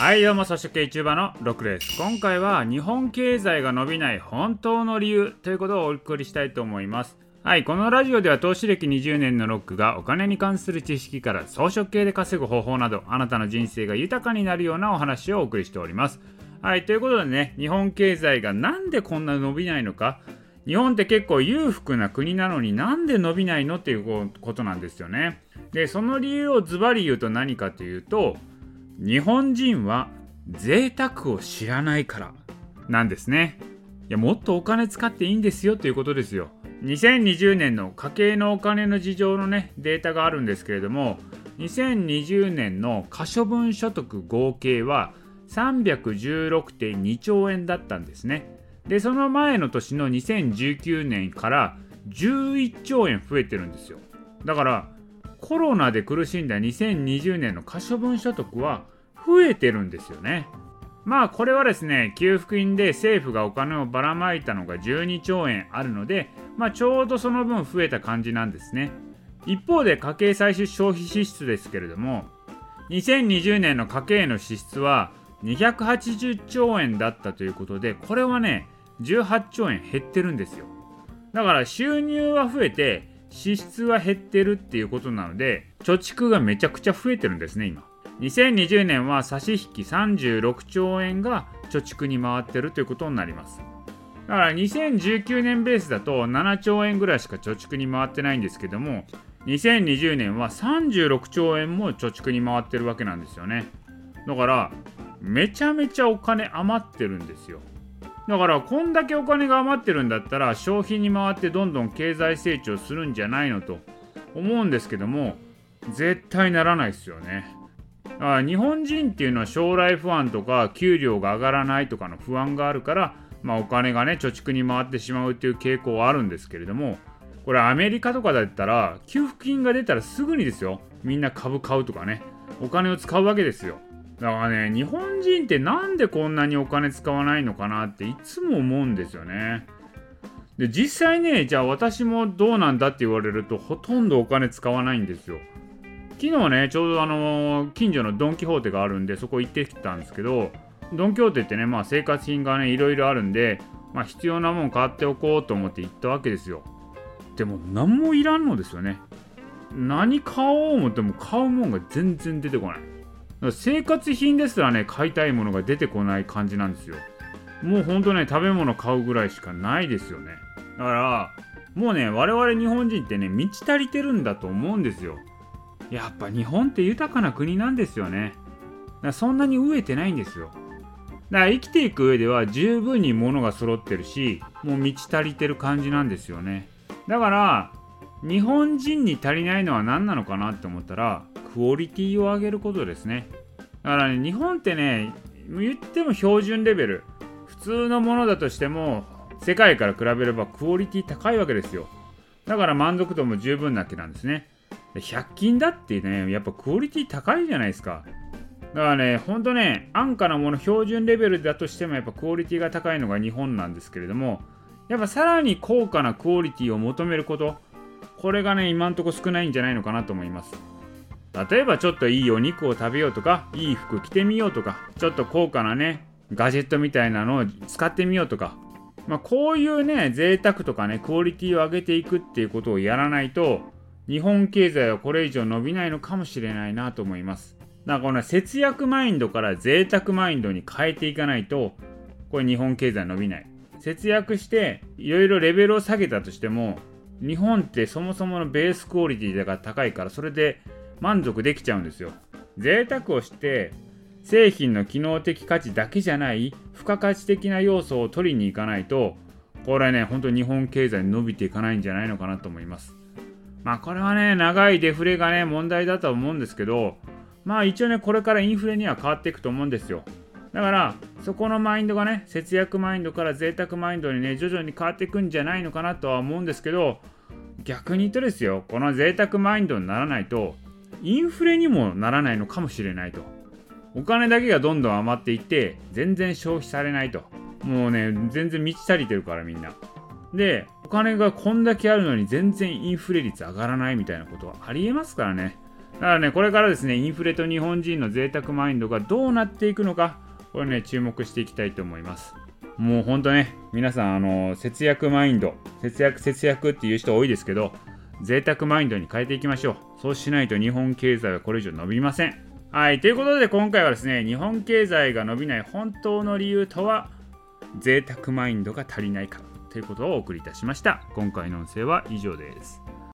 はいどうも草食系 YouTuber のロクです。今回は日本経済が伸びない本当の理由ということをお送りしたいと思います。はいこのラジオでは投資歴20年のロックがお金に関する知識から装飾系で稼ぐ方法などあなたの人生が豊かになるようなお話をお送りしております。はいということでね日本経済がなんでこんな伸びないのか。日本って結構裕福な国なのになんで伸びないのっていうことなんですよね。でその理由をズバリ言うと何かというと日本人は贅沢を知らないからなんですね。いやもっとお金使っていいんですよということですよ。2020年の家計のお金の事情のねデータがあるんですけれども2020年の可処分所得合計は316.2兆円だったんですね。でその前の年の2019年から11兆円増えてるんですよ。だからコロナで苦しんだ2020年の可処分所得は増えてるんですよね。まあこれはですね給付金で政府がお金をばらまいたのが12兆円あるのでまあちょうどその分増えた感じなんですね。一方で家計最終消費支出ですけれども2020年の家計の支出は280兆円だったということでこれはね18兆円減ってるんですよ。だから収入は増えて支出は減ってるっていうことなので貯蓄がめちゃくちゃ増えてるんですね今。2020年は差し引き36兆円が貯蓄に回ってるということになります。だから2019年ベースだと7兆円ぐらいしか貯蓄に回ってないんですけども2020年は36兆円も貯蓄に回ってるわけなんですよね。だからめちゃめちゃお金余ってるんですよ。だからこんだけお金が余ってるんだったら消費に回ってどんどん経済成長するんじゃないのと思うんですけども絶対ならないですよね。だから日本人っていうのは将来不安とか給料が上がらないとかの不安があるからまあお金がね貯蓄に回ってしまうっていう傾向はあるんですけれどもこれアメリカとかだったら給付金が出たらすぐにですよ。みんな株買うとかねお金を使うわけですよ。だからね日本人ってなんでこんなにお金使わないのかなっていつも思うんですよね。で実際ねじゃあ私もどうなんだって言われるとほとんどお金使わないんですよ。昨日ねちょうどあのー、近所のドン・キホーテがあるんでそこ行ってきたんですけどドン・キホーテってねまあ生活品がねいろいろあるんでまあ必要なもん買っておこうと思って行ったわけですよ。でも何もいらんのですよね。何買おう思っても買うもんが全然出てこない。生活品ですらね買いたいものが出てこない感じなんですよ。もうほんとね食べ物買うぐらいしかないですよね。だからもうね我々日本人ってね満ち足りてるんだと思うんですよ。やっぱ日本って豊かな国なんですよね。そんなに飢えてないんですよ。だから生きていく上では十分に物が揃ってるしもう満ち足りてる感じなんですよね。だから日本人に足りないのは何なのかなって思ったらクオリティを上げることですね。だからね日本ってね言っても標準レベル普通のものだとしても世界から比べればクオリティ高いわけですよ。だから満足度も十分なわけなんですね。100均だってねやっぱクオリティ高いじゃないですか。だからねほんとね安価なもの標準レベルだとしてもやっぱクオリティが高いのが日本なんですけれどもやっぱさらに高価なクオリティを求めることこれがね今んとこ少ないんじゃないのかなと思います。例えばちょっといいお肉を食べようとかいい服着てみようとかちょっと高価なねガジェットみたいなのを使ってみようとか。まあ、こういうね贅沢とかねクオリティを上げていくっていうことをやらないと日本経済はこれ以上伸びないのかもしれないなと思います。だからこの節約マインドから贅沢マインドに変えていかないとこれ日本経済伸びない。節約していろいろレベルを下げたとしても日本ってそもそものベースクオリティだが高いからそれで満足できちゃうんですよ。贅沢をして製品の機能的価値だけじゃない付加価値的な要素を取りに行かないとこれね本当に日本経済伸びていかないんじゃないのかなと思います。まあこれはね長いデフレがね問題だとは思うんですけどまあ一応ねこれからインフレには変わっていくと思うんですよ。だからそこのマインドがね節約マインドから贅沢マインドにね徐々に変わっていくんじゃないのかなとは思うんですけど逆に言うとですよこの贅沢マインドにならないとインフレにもならないのかもしれないと。お金だけがどんどん余っていって全然消費されないと。もうね全然満ち足りてるからみんな。でお金がこんだけあるのに全然インフレ率上がらないみたいなことはありえますからね。だからね、これからですね、インフレと日本人の贅沢マインドがどうなっていくのか、これね、注目していきたいと思います。もうほんとね、皆さん、あの、節約マインド、節約、節約っていう人多いですけど、贅沢マインドに変えていきましょう。そうしないと日本経済はこれ以上伸びません。はい、ということで今回はですね、日本経済が伸びない本当の理由とは、贅沢マインドが足りないかということをお送りいたしました。今回の音声は以上です。